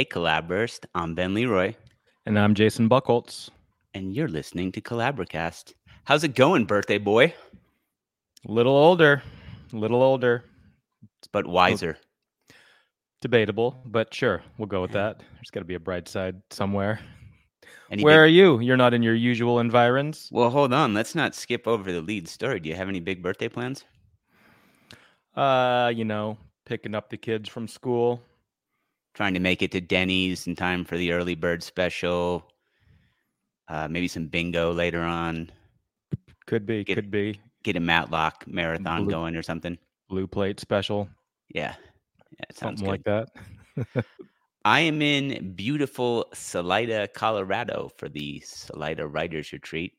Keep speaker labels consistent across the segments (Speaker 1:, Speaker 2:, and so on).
Speaker 1: Hey, Collaborist. I'm Ben LeRoy,
Speaker 2: And I'm Jason Buchholz.
Speaker 1: and you're listening to Collaborcast. How's it going, birthday boy?
Speaker 2: A little older, A little older.
Speaker 1: But wiser.
Speaker 2: Debatable, but sure, we'll go with that. There's got to be a bright side somewhere.
Speaker 1: Any
Speaker 2: Where are you? You're not in your usual environs.
Speaker 1: Well, hold on. Let's not skip over the lead story. Do you have any big birthday plans?
Speaker 2: Uh, you know, picking up the kids from school.
Speaker 1: Trying to make it to Denny's in time for the early bird special. Uh, maybe some bingo later on.
Speaker 2: Could be,
Speaker 1: Get-
Speaker 2: could be.
Speaker 1: Get a Matlock marathon
Speaker 2: Blue-
Speaker 1: going or something.
Speaker 2: Blue plate special,
Speaker 1: Yeah. Yeah, sounds
Speaker 2: something
Speaker 1: good.
Speaker 2: like that.
Speaker 1: I am in beautiful Salida, Colorado for the Salida Writers Retreat,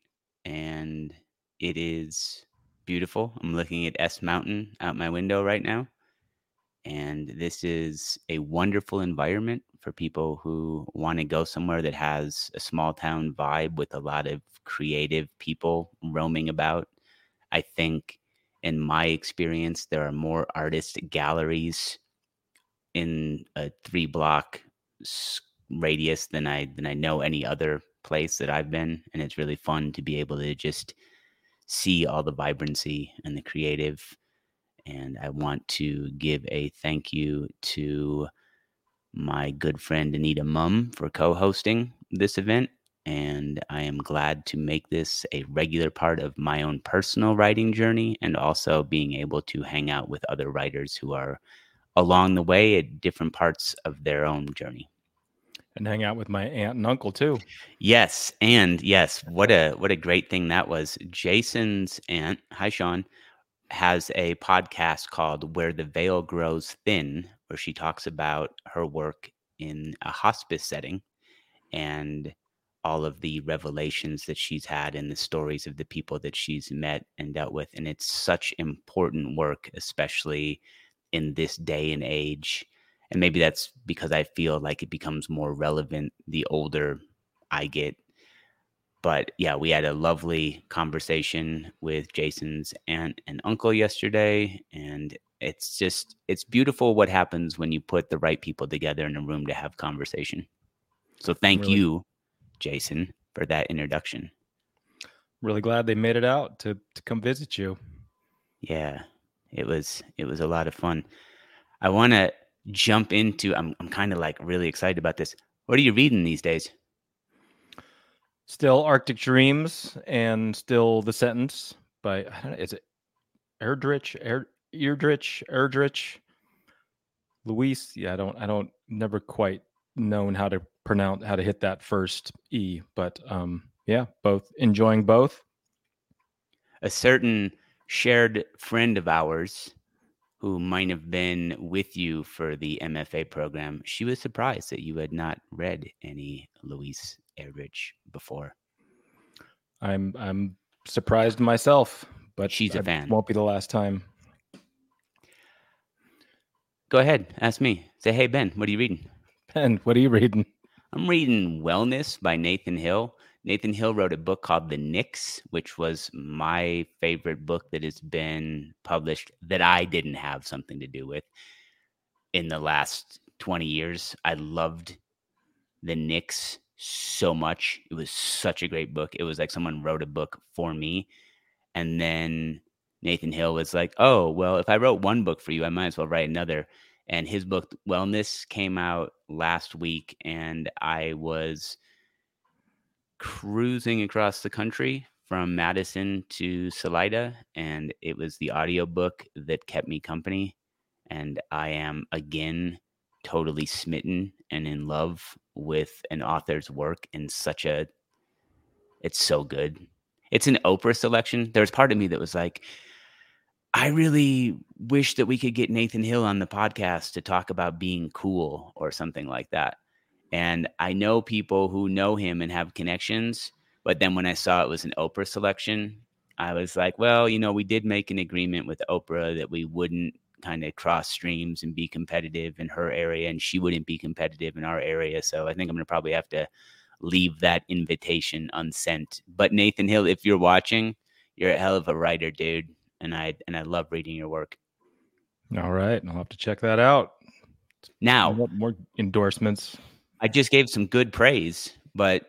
Speaker 1: and it is beautiful. I'm looking at S Mountain out my window right now, and this is a wonderful environment for people who want to go somewhere that has a small town vibe with a lot of creative people roaming about. I think, in my experience, there are more artist galleries in a three block radius than I than I know any other place that I've been, and it's really fun to be able to just see all the vibrancy and the creative. And I want to give a thank you to my good friend Anita Mum for co-hosting this event. And I am glad to make this a regular part of my own personal writing journey and also being able to hang out with other writers who are along the way at different parts of their own journey.
Speaker 2: And hang out with my aunt and uncle too.
Speaker 1: Yes, and yes, what a what a great thing that was. Jason's aunt, hi Sean, has a podcast called Where the Veil Grows Thin, where she talks about her work in a hospice setting and all of the revelations that she's had and the stories of the people that she's met and dealt with. And it's such important work, especially in this day and age. And maybe that's because I feel like it becomes more relevant the older I get. But yeah, we had a lovely conversation with Jason's aunt and uncle yesterday. And it's just, it's beautiful what happens when you put the right people together in a room to have conversation. So thank
Speaker 2: Really.
Speaker 1: you, Jason, for that introduction.
Speaker 2: Really glad they made it out to to come visit you.
Speaker 1: Yeah, it was it was a lot of fun. I want to jump into. I'm I'm kind of like really excited about this. What are you reading these days?
Speaker 2: Still Arctic Dreams and still the sentence by know, is it Erdrich, er, Erdrich, Erdrich, Louise? Yeah, I don't, I don't, never quite known how to pronounce how to hit that first e, but um, yeah, both enjoying both.
Speaker 1: A certain shared friend of ours who might have been with you for the MFA program. She was surprised that you had not read any Louise Erdrich before.
Speaker 2: I'm, I'm surprised myself, but
Speaker 1: She's a
Speaker 2: I-
Speaker 1: fan.
Speaker 2: Won't be the last time.
Speaker 1: Go ahead, ask me. Say, hey Ben, what are you reading?
Speaker 2: Ben, what are you reading?
Speaker 1: I'm reading Wellness by Nathan Hill. Nathan Hill wrote a book called The Nix, which was my favorite book that has been published that I didn't have something to do with in the last 20 years. I loved The Nix so much. It was such a great book. It was like someone wrote a book for me. And then Nathan Hill was like, oh, well, if I wrote one book for you, I might as well write another and his book wellness came out last week and i was cruising across the country from madison to salida and it was the audiobook that kept me company and i am again totally smitten and in love with an author's work in such a it's so good it's an oprah selection there's part of me that was like I really wish that we could get Nathan Hill on the podcast to talk about being cool or something like that. And I know people who know him and have connections, but then when I saw it was an Oprah selection, I was like, well, you know, we did make an agreement with Oprah that we wouldn't kind of cross streams and be competitive in her area and she wouldn't be competitive in our area. So I think I'm going to probably have to leave that invitation unsent. But Nathan Hill, if you're watching, you're a hell of a writer, dude and I and I love reading your work.
Speaker 2: All right, I'll have to check that out.
Speaker 1: Now,
Speaker 2: more, more endorsements.
Speaker 1: I just gave some good praise, but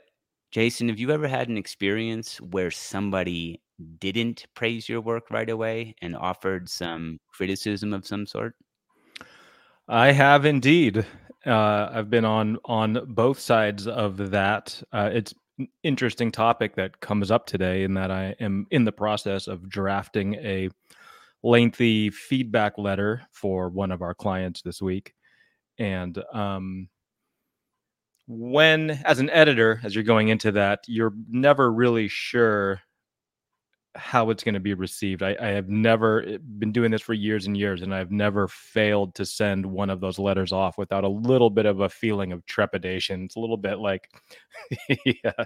Speaker 1: Jason, have you ever had an experience where somebody didn't praise your work right away and offered some criticism of some sort?
Speaker 2: I have indeed. Uh, I've been on on both sides of that. Uh, it's an interesting topic that comes up today, in that I am in the process of drafting a lengthy feedback letter for one of our clients this week, and um, when as an editor, as you're going into that, you're never really sure how it's going to be received. I, I, have never eh, been doing this for years and years, and I've never failed to send one of those letters off without a little bit of a feeling of trepidation. It's a little bit like yeah,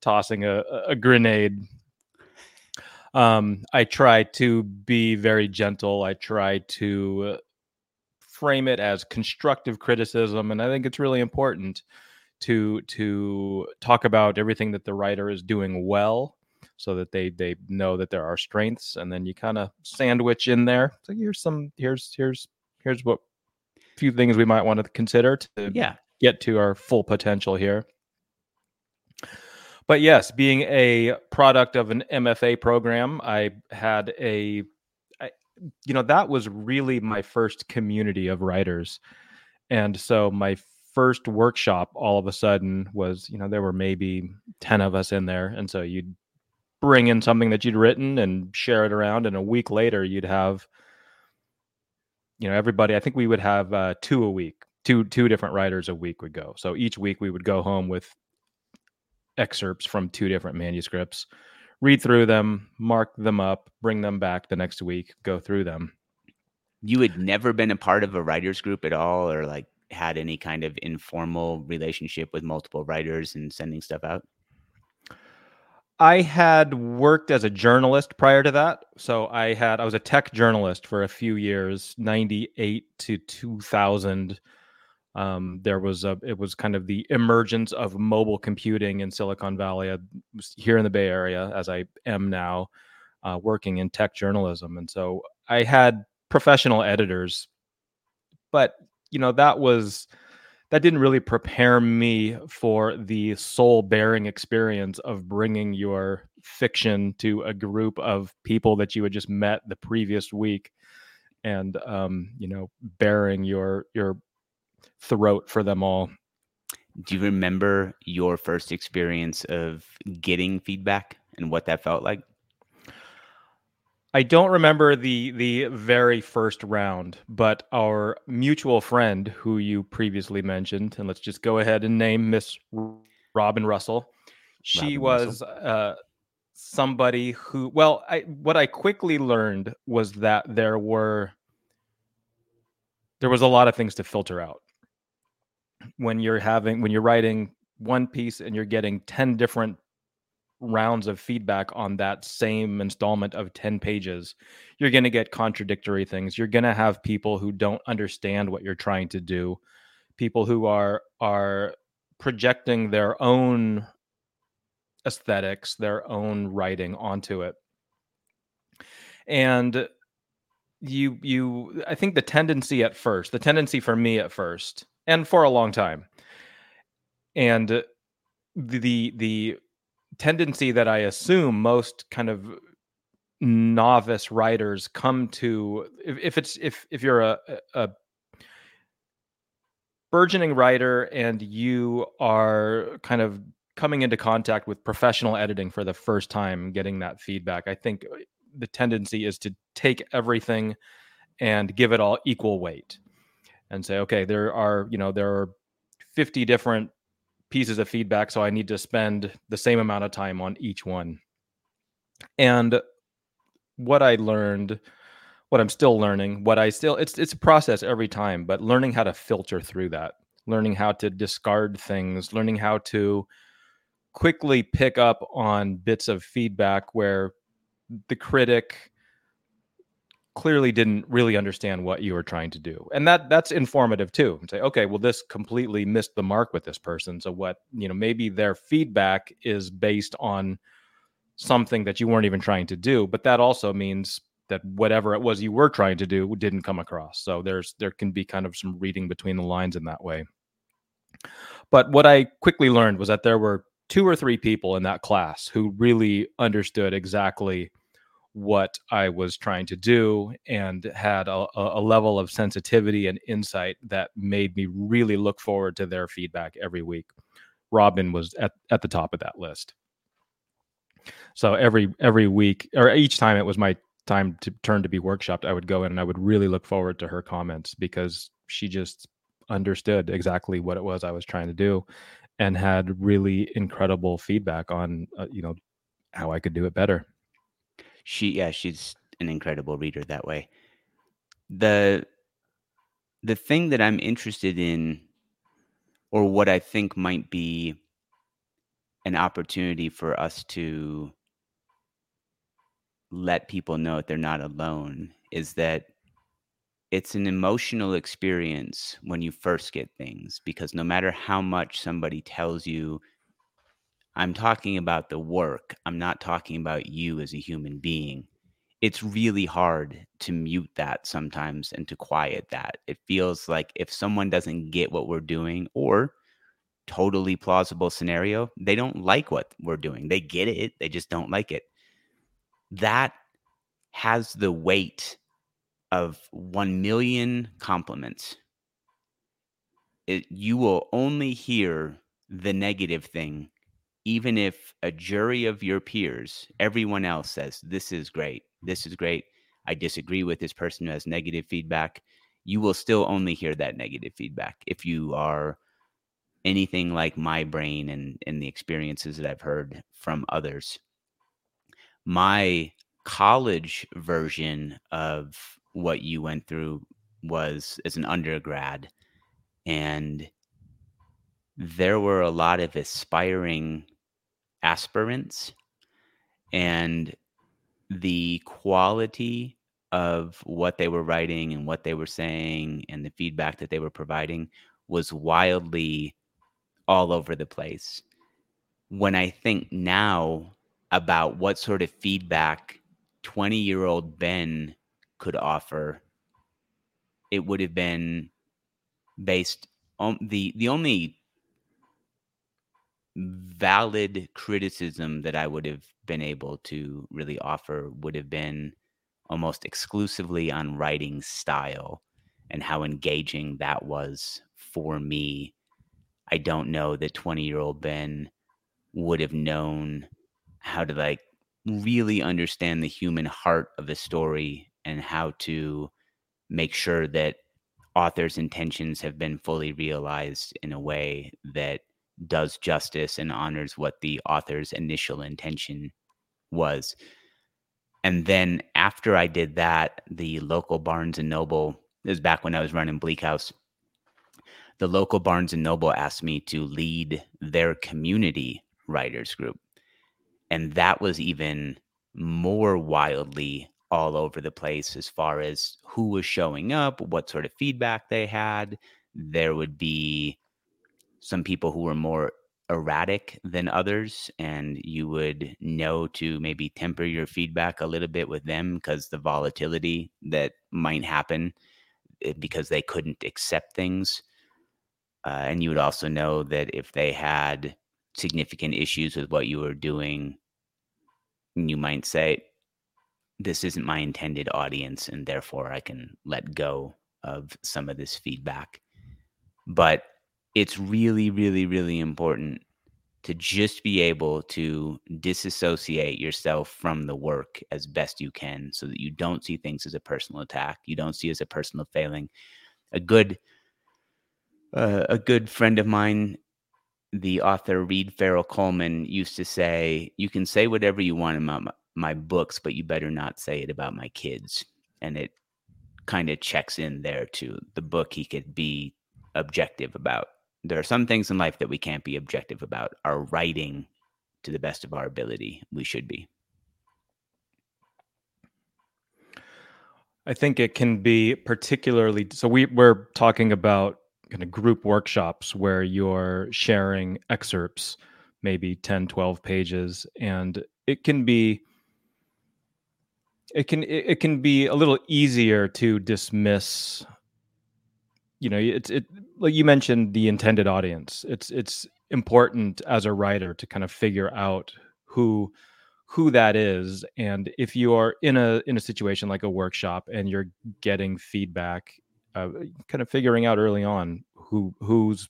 Speaker 2: tossing a, a grenade. Um, I try to be very gentle. I try to frame it as constructive criticism, and I think it's really important to to talk about everything that the writer is doing well so that they they know that there are strengths and then you kind of sandwich in there so here's some here's here's here's what a few things we might want to consider to
Speaker 1: yeah.
Speaker 2: get to our full potential here. But yes being a product of an mfa program i had a I, you know that was really my first community of writers. And so my first workshop all of a sudden was you know there were maybe 10 of us in there and so you'd bring in something that you'd written and share it around and a week later you'd have you know everybody i think we would have uh, two a week two two different writers a week would go. So each week we would go home with excerpts from two different manuscripts read through them mark them up bring them back the next week go through them.
Speaker 1: You had never been a part of a writers group at all or like had any kind of informal relationship with multiple writers and sending stuff out
Speaker 2: I had worked as a journalist prior to that. So I had I was a tech journalist for a few years, 98 to 2000. Um, there was a it was kind of the emergence of mobile computing in Silicon Valley. I was here in the Bay Area as I am now, uh, working in tech journalism, and so I had professional editors, but you know that was that didn't really prepare me for the soul bearing experience of bringing your fiction to a group of people that you had just met the previous week and um, you know bearing your your throat for them all.
Speaker 1: Do you remember your first experience of getting feedback and what that felt like
Speaker 2: I don't remember the the very first round, but our mutual friend who you previously mentioned, and let's just go ahead and name Miss Robin Russell. She Robin was Russell. Uh, somebody who, well, I what I quickly learned was that there were there was a lot of things to filter out when you're having when you're writing one piece and you're getting 10 different rounds of feedback on that same installment of 10 pages, you're going to get contradictory things. You're going to have people who don't understand what you're trying to do, people who are are projecting their own aesthetics, their own writing onto it. And you you I think the tendency at first, the tendency for me at first and for a long time and the the tendency that I assume most kind of novice writers come to if, if it's if if you're a, a burgeoning writer and you are kind of coming into contact with professional editing for the first time getting that feedback i think the tendency is to take everything and give it all equal weight and say okay there are you know there are 50 different pieces of feedback so i need to spend the same amount of time on each one. And what i learned what i'm still learning what i still it's it's a process every time but learning how to filter through that learning how to discard things learning how to quickly pick up on bits of feedback where the critic clearly didn't really understand what you were trying to do and that that's informative too and say okay well this completely missed the mark with this person so what you know maybe their feedback is based on something that you weren't even trying to do but that also means that whatever it was you were trying to do didn't come across. So there's there can be kind of some reading between the lines in that way. But what I quickly learned was that there were two or three people in that class who really understood exactly what I was trying to do and had a, a, level of sensitivity and insight that made me really look forward to their feedback every week. Robin was at, at the top of that list. So every every week or each time it was my time to turn to be workshopped, I would go in and I would really look forward to her comments because she just understood exactly what it was I was trying to do and had really incredible feedback on uh, you know how I could do it better.
Speaker 1: She yeah, she's an incredible reader that way. The the thing that I'm interested in or what I think might be an opportunity for us to let people know that they're not alone is that it's an emotional experience when you first get things because no matter how much somebody tells you I'm talking about the work, I'm not talking about you as a human being. It's really hard to mute that sometimes and to quiet that. It feels like if someone doesn't get what we're doing or totally plausible scenario, they don't like what we're doing. They get it, they just don't like it. That has the weight of 1 million compliments. It, you will only hear the negative thing, even if a jury of your peers, everyone else says, This is great. This is great. I disagree with this person who has negative feedback. You will still only hear that negative feedback if you are anything like my brain and, and the experiences that I've heard from others. My college version of what you went through was as an undergrad and there were a lot of aspiring aspirants and the quality of what they were writing and what they were saying and the feedback that they were providing was wildly all over the place. When I think now about what sort of feedback 20 year old Ben could offer, it would have been based on the the only valid criticism that I would have been able to really offer would have been almost exclusively on writing style and how engaging that was for me. I don't know that 20 year old Ben would have known how to like really understand the human heart of a story and how to make sure that author's intentions have been fully realized in a way that does justice and honors what the author's initial intention was. And then after I did that, the local Barnes and Noble, this is back when I was running Bleak House, the local Barnes and Noble asked me to lead their community writers group. And that was even more wildly all over the place as far as who was showing up, what sort of feedback they had. There would be some people who were more erratic than others, and you would know to maybe temper your feedback a little bit with them because the volatility that might happen eh, because they couldn't accept things. Uh, and you would also know that if they had significant issues with what you were doing, you might say, this isn't my intended audience and therefore I can let go of some of this feedback. But it's really, really, really important to just be able to disassociate yourself from the work as best you can so that you don't see things as a personal attack. You don't see as a personal failing. A good uh, a good friend of mine, the author Reed Farrell Coleman, used to say, "You can say whatever you want about my books, but you better not say it about my kids. And it kind of checks in there to the book he could be objective about. There are some things in life that we can't be objective about. Our writing, to the best of our ability, we should be.
Speaker 2: I think it can be particularly so. We, we're talking about kind of group workshops where you're sharing excerpts, maybe 10, 12 pages, and it can be it can it, it can be a little easier to dismiss you know it's it like you mentioned the intended audience. It's it's important as a writer to kind of figure out who who that is. And if you are in a in a situation like a workshop and you're getting feedback uh, kind of figuring out early on who whose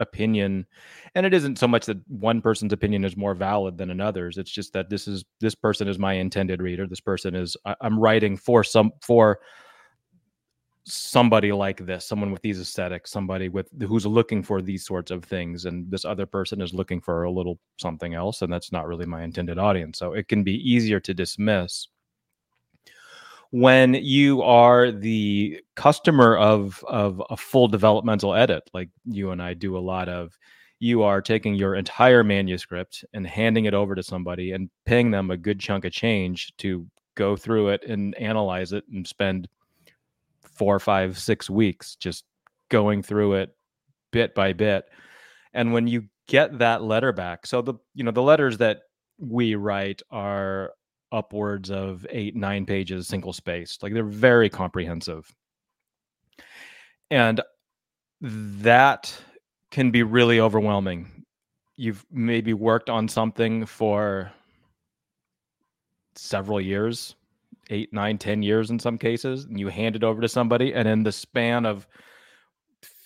Speaker 2: opinion and it isn't so much that one person's opinion is more valid than another's. It's just that this is this person is my intended reader. This person is I, i'm writing for some for somebody like this someone with these aesthetics somebody with who's looking for these sorts of things and this other person is looking for a little something else and that's not really my intended audience. So it can be easier to dismiss when you are the customer of of a full developmental edit like you and I do a lot of. You are taking your entire manuscript and handing it over to somebody and paying them a good chunk of change to go through it and analyze it and spend four, five, six weeks just going through it bit by bit. And when you get that letter back, so the you know the letters that we write are upwards of eight, nine pages, single spaced. Like they're very comprehensive. And that can be really overwhelming. You've maybe worked on something for several years eight, nine, ten years in some cases, and you hand it over to somebody, and in the span of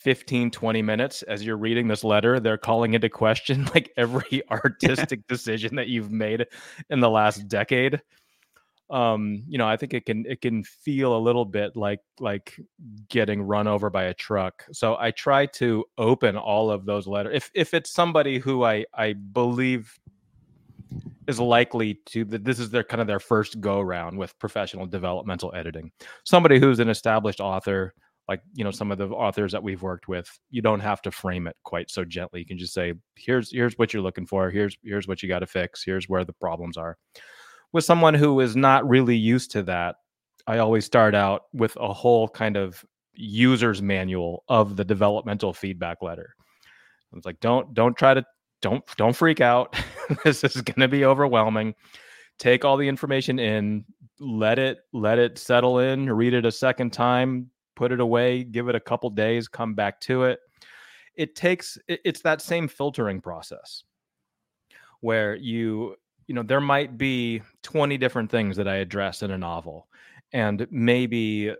Speaker 2: 15, 20 minutes as you're reading this letter, they're calling into question like every artistic decision that you've made in the last decade. Um, you know, I think it can it can feel a little bit like like getting run over by a truck. So I try to open all of those letters. If if it's somebody who I I believe is likely to that this is their kind of their first go round with professional developmental editing. Somebody who's an established author, like you know some of the authors that we've worked with, you don't have to frame it quite so gently. You can just say, "Here's here's what you're looking for. Here's here's what you got to fix. Here's where the problems are." With someone who is not really used to that, I always start out with a whole kind of user's manual of the developmental feedback letter. It's like don't don't try to don't don't freak out. this is going to be overwhelming. Take all the information in, let it let it settle in, read it a second time, put it away, give it a couple days, come back to it. It takes it, it's that same filtering process where you you know there might be 20 different things that I address in a novel and maybe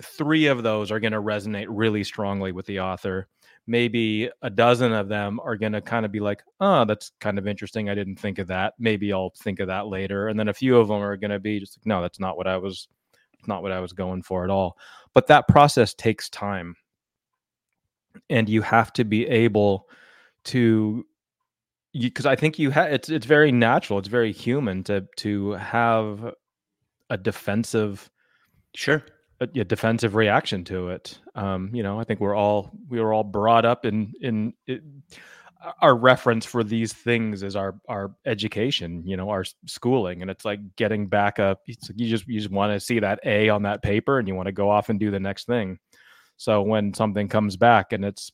Speaker 2: 3 of those are going to resonate really strongly with the author maybe a dozen of them are going to kind of be like, oh, that's kind of interesting. I didn't think of that. Maybe I'll think of that later. And then a few of them are going to be just like, no, that's not what I was, not what I was going for at all. But that process takes time. And you have to be able to, because I think you have, it's, it's very natural. It's very human to, to have a defensive,
Speaker 1: sure
Speaker 2: a, a, defensive reaction to it. Um, you know, I think we're all we were all brought up in in it, our reference for these things is our our education. You know, our schooling, and it's like getting back up. It's like you just you just want to see that A on that paper, and you want to go off and do the next thing. So when something comes back and it's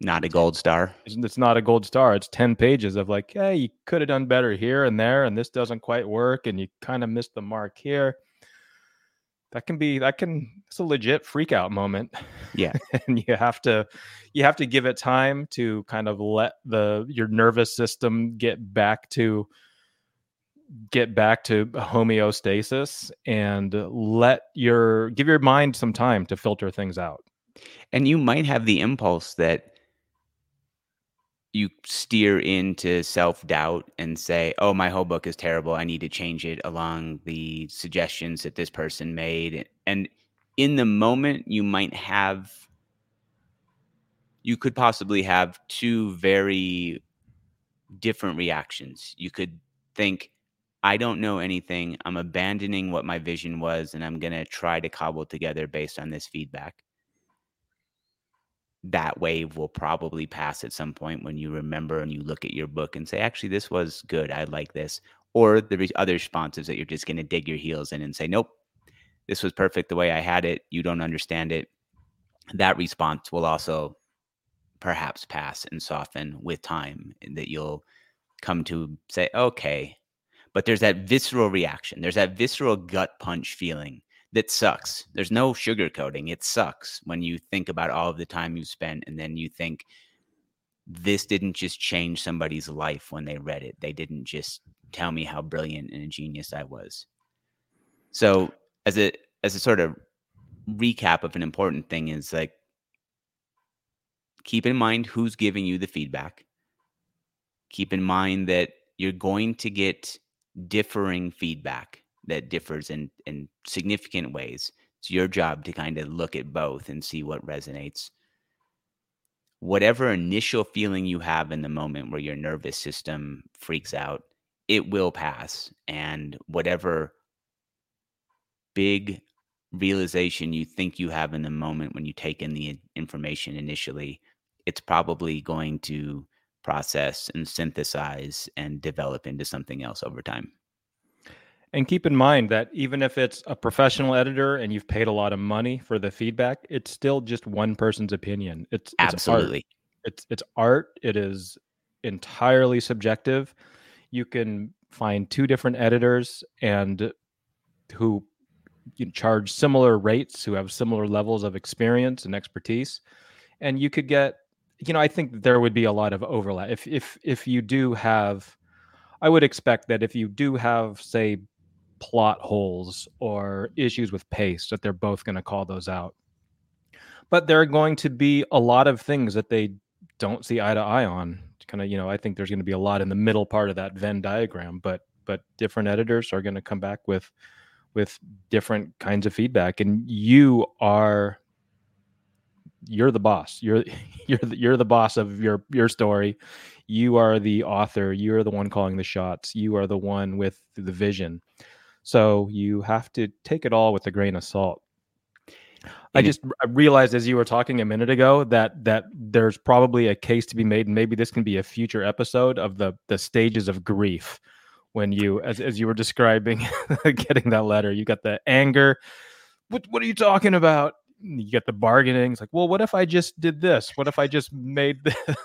Speaker 1: not a gold star,
Speaker 2: it's not a gold star. It's ten pages of like, hey, you could have done better here and there, and this doesn't quite work, and you kind of missed the mark here that can be that can it's a legit freak out moment.
Speaker 1: Yeah.
Speaker 2: And you have to you have to give it time to kind of let the your nervous system get back to get back to homeostasis and let your give your mind some time to filter things out.
Speaker 1: And you might have the impulse that you steer into self doubt and say, "Oh, my whole book is terrible. I need to change it along the suggestions that this person made." And in the moment, you might have you could possibly have two very different reactions. You could think, I don't know anything. I'm abandoning what my vision was, and I'm going to try to cobble together based on this feedback that wave will probably pass at some point when you remember and you look at your book and say, actually, this was good. I like this. Or the other responses that you're just going to dig your heels in and say, nope, this was perfect the way I had it. You don't understand it. That response will also perhaps pass and soften with time, that you'll come to say, okay. but there's that visceral reaction. There's that visceral gut punch feeling that sucks. There's no sugarcoating. It sucks when you think about all of the time you've spent and then you think this didn't just change somebody's life when they read it. They didn't just tell me how brilliant and a genius I was. So as a as a sort of recap of an important thing is like keep in mind who's giving you the feedback. Keep in mind that you're going to get differing feedback that differs in in significant ways. It's your job to kind of look at both and see what resonates. Whatever initial feeling you have in the moment where your nervous system freaks out, it will pass. And whatever big realization you think you have in the moment when you take in the information initially, it's probably going to process and synthesize and develop into something else over time.
Speaker 2: And keep in mind that even if it's a professional editor and you've paid a lot of money for the feedback, it's still just one person's opinion. It's, it's
Speaker 1: absolutely
Speaker 2: art. it's it's art. It is entirely subjective. You can find two different editors and who you charge similar rates, who have similar levels of experience and expertise, and you could get. You know, I think there would be a lot of overlap if if if you do have. I would expect that if you do have, say, plot holes or issues with pace that they're both going to call those out. But there are going to be a lot of things that they don't see eye to eye on. Kind of, you know, I think there's going to be a lot in the middle part of that Venn diagram, but but different editors are going to come back with with different kinds of feedback and you are you're the boss. You're you're the, you're the boss of your your story. You are the author. You're the one calling the shots. You are the one with the vision. So you have to take it all with a grain of salt. I just realized as you were talking a minute ago that that there's probably a case to be made, and maybe this can be a future episode of the the stages of grief. When you, as as you were describing, getting that letter, you got the anger. What what are you talking about? You get the bargaining. It's like, well, what if I just did this? What if I just made this?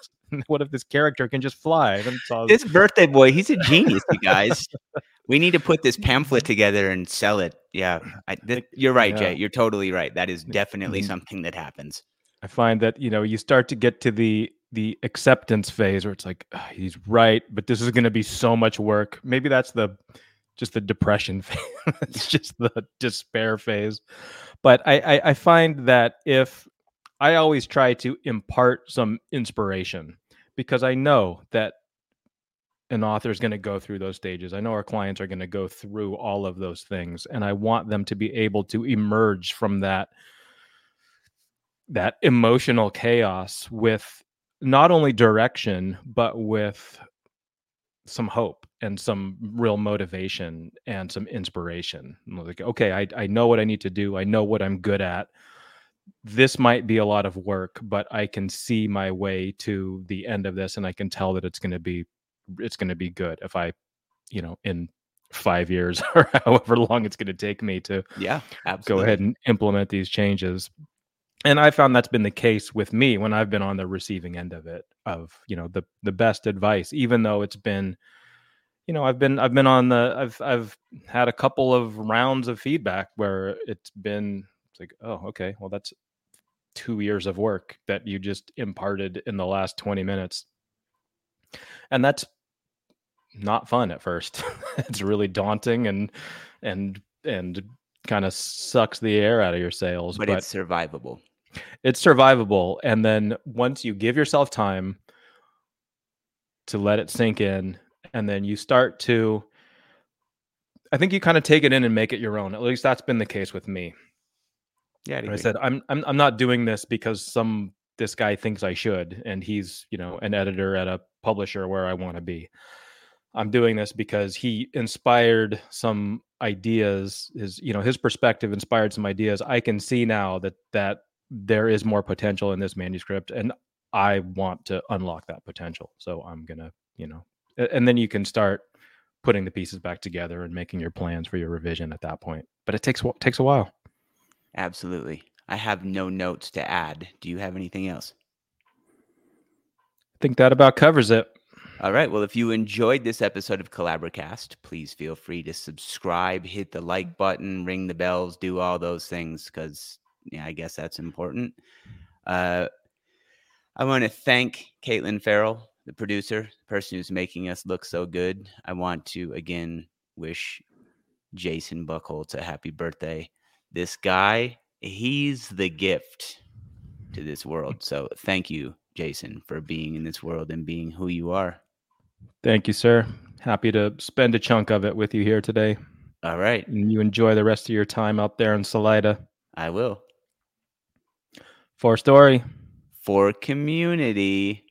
Speaker 2: what if this character can just fly?
Speaker 1: This birthday boy, he's a genius, you guys. we need to put this pamphlet together and sell it. Yeah, I, th- you're right, yeah. Jay. You're totally right. That is definitely mm-hmm. something that happens.
Speaker 2: I find that you know you start to get to the the acceptance phase where it's like oh, he's right, but this is going to be so much work. Maybe that's the just the depression phase. it's just the despair phase. But I, I I find that if I always try to impart some inspiration because I know that an author is going to go through those stages. I know our clients are going to go through all of those things and I want them to be able to emerge from that that emotional chaos with not only direction but with some hope and some real motivation and some inspiration. Like okay, I I know what I need to do. I know what I'm good at. This might be a lot of work, but I can see my way to the end of this and I can tell that it's going to be it's going to be good if I, you know, in five years or however long it's going to take me to
Speaker 1: yeah
Speaker 2: absolutely. go ahead and implement these changes and i found that's been the case with me when i've been on the receiving end of it of you know the the best advice even though it's been you know i've been i've been on the i've i've had a couple of rounds of feedback where it's been it's like oh okay well that's two years of work that you just imparted in the last 20 minutes and that's not fun at first. it's really daunting and and and kind of sucks the air out of your sails.
Speaker 1: But, but it's survivable.
Speaker 2: It's survivable. And then once you give yourself time to let it sink in, and then you start to I think you kind of take it in and make it your own. At least that's been the case with me.
Speaker 1: Yeah,
Speaker 2: I said I'm I'm I'm not doing this because some this guy thinks I should, and he's you know an editor at a publisher where I want to be. I'm doing this because he inspired some ideas. His you know his perspective inspired some ideas. I can see now that that there is more potential in this manuscript, and I want to unlock that potential. So I'm gonna you know, and then you can start putting the pieces back together and making your plans for your revision at that point. But it takes takes a while.
Speaker 1: Absolutely. I have no notes to add. Do you have anything else?
Speaker 2: I think that about covers it.
Speaker 1: All right. Well, if you enjoyed this episode of Collaborcast, please feel free to subscribe, hit the like button, ring the bells, do all those things because, yeah, I guess that's important. Uh, I want to thank Katelyn Ferral, the producer, the person who's making us look so good. I want to again wish Jason Buchholz a happy birthday. This guy, he's the gift to this world. So thank you, Jason, for being in this world and being who you are.
Speaker 2: Thank you, sir. Happy to spend a chunk of it with you here today.
Speaker 1: All right.
Speaker 2: And you enjoy the rest of your time out there in Salida.
Speaker 1: I will.
Speaker 2: For story.
Speaker 1: For community.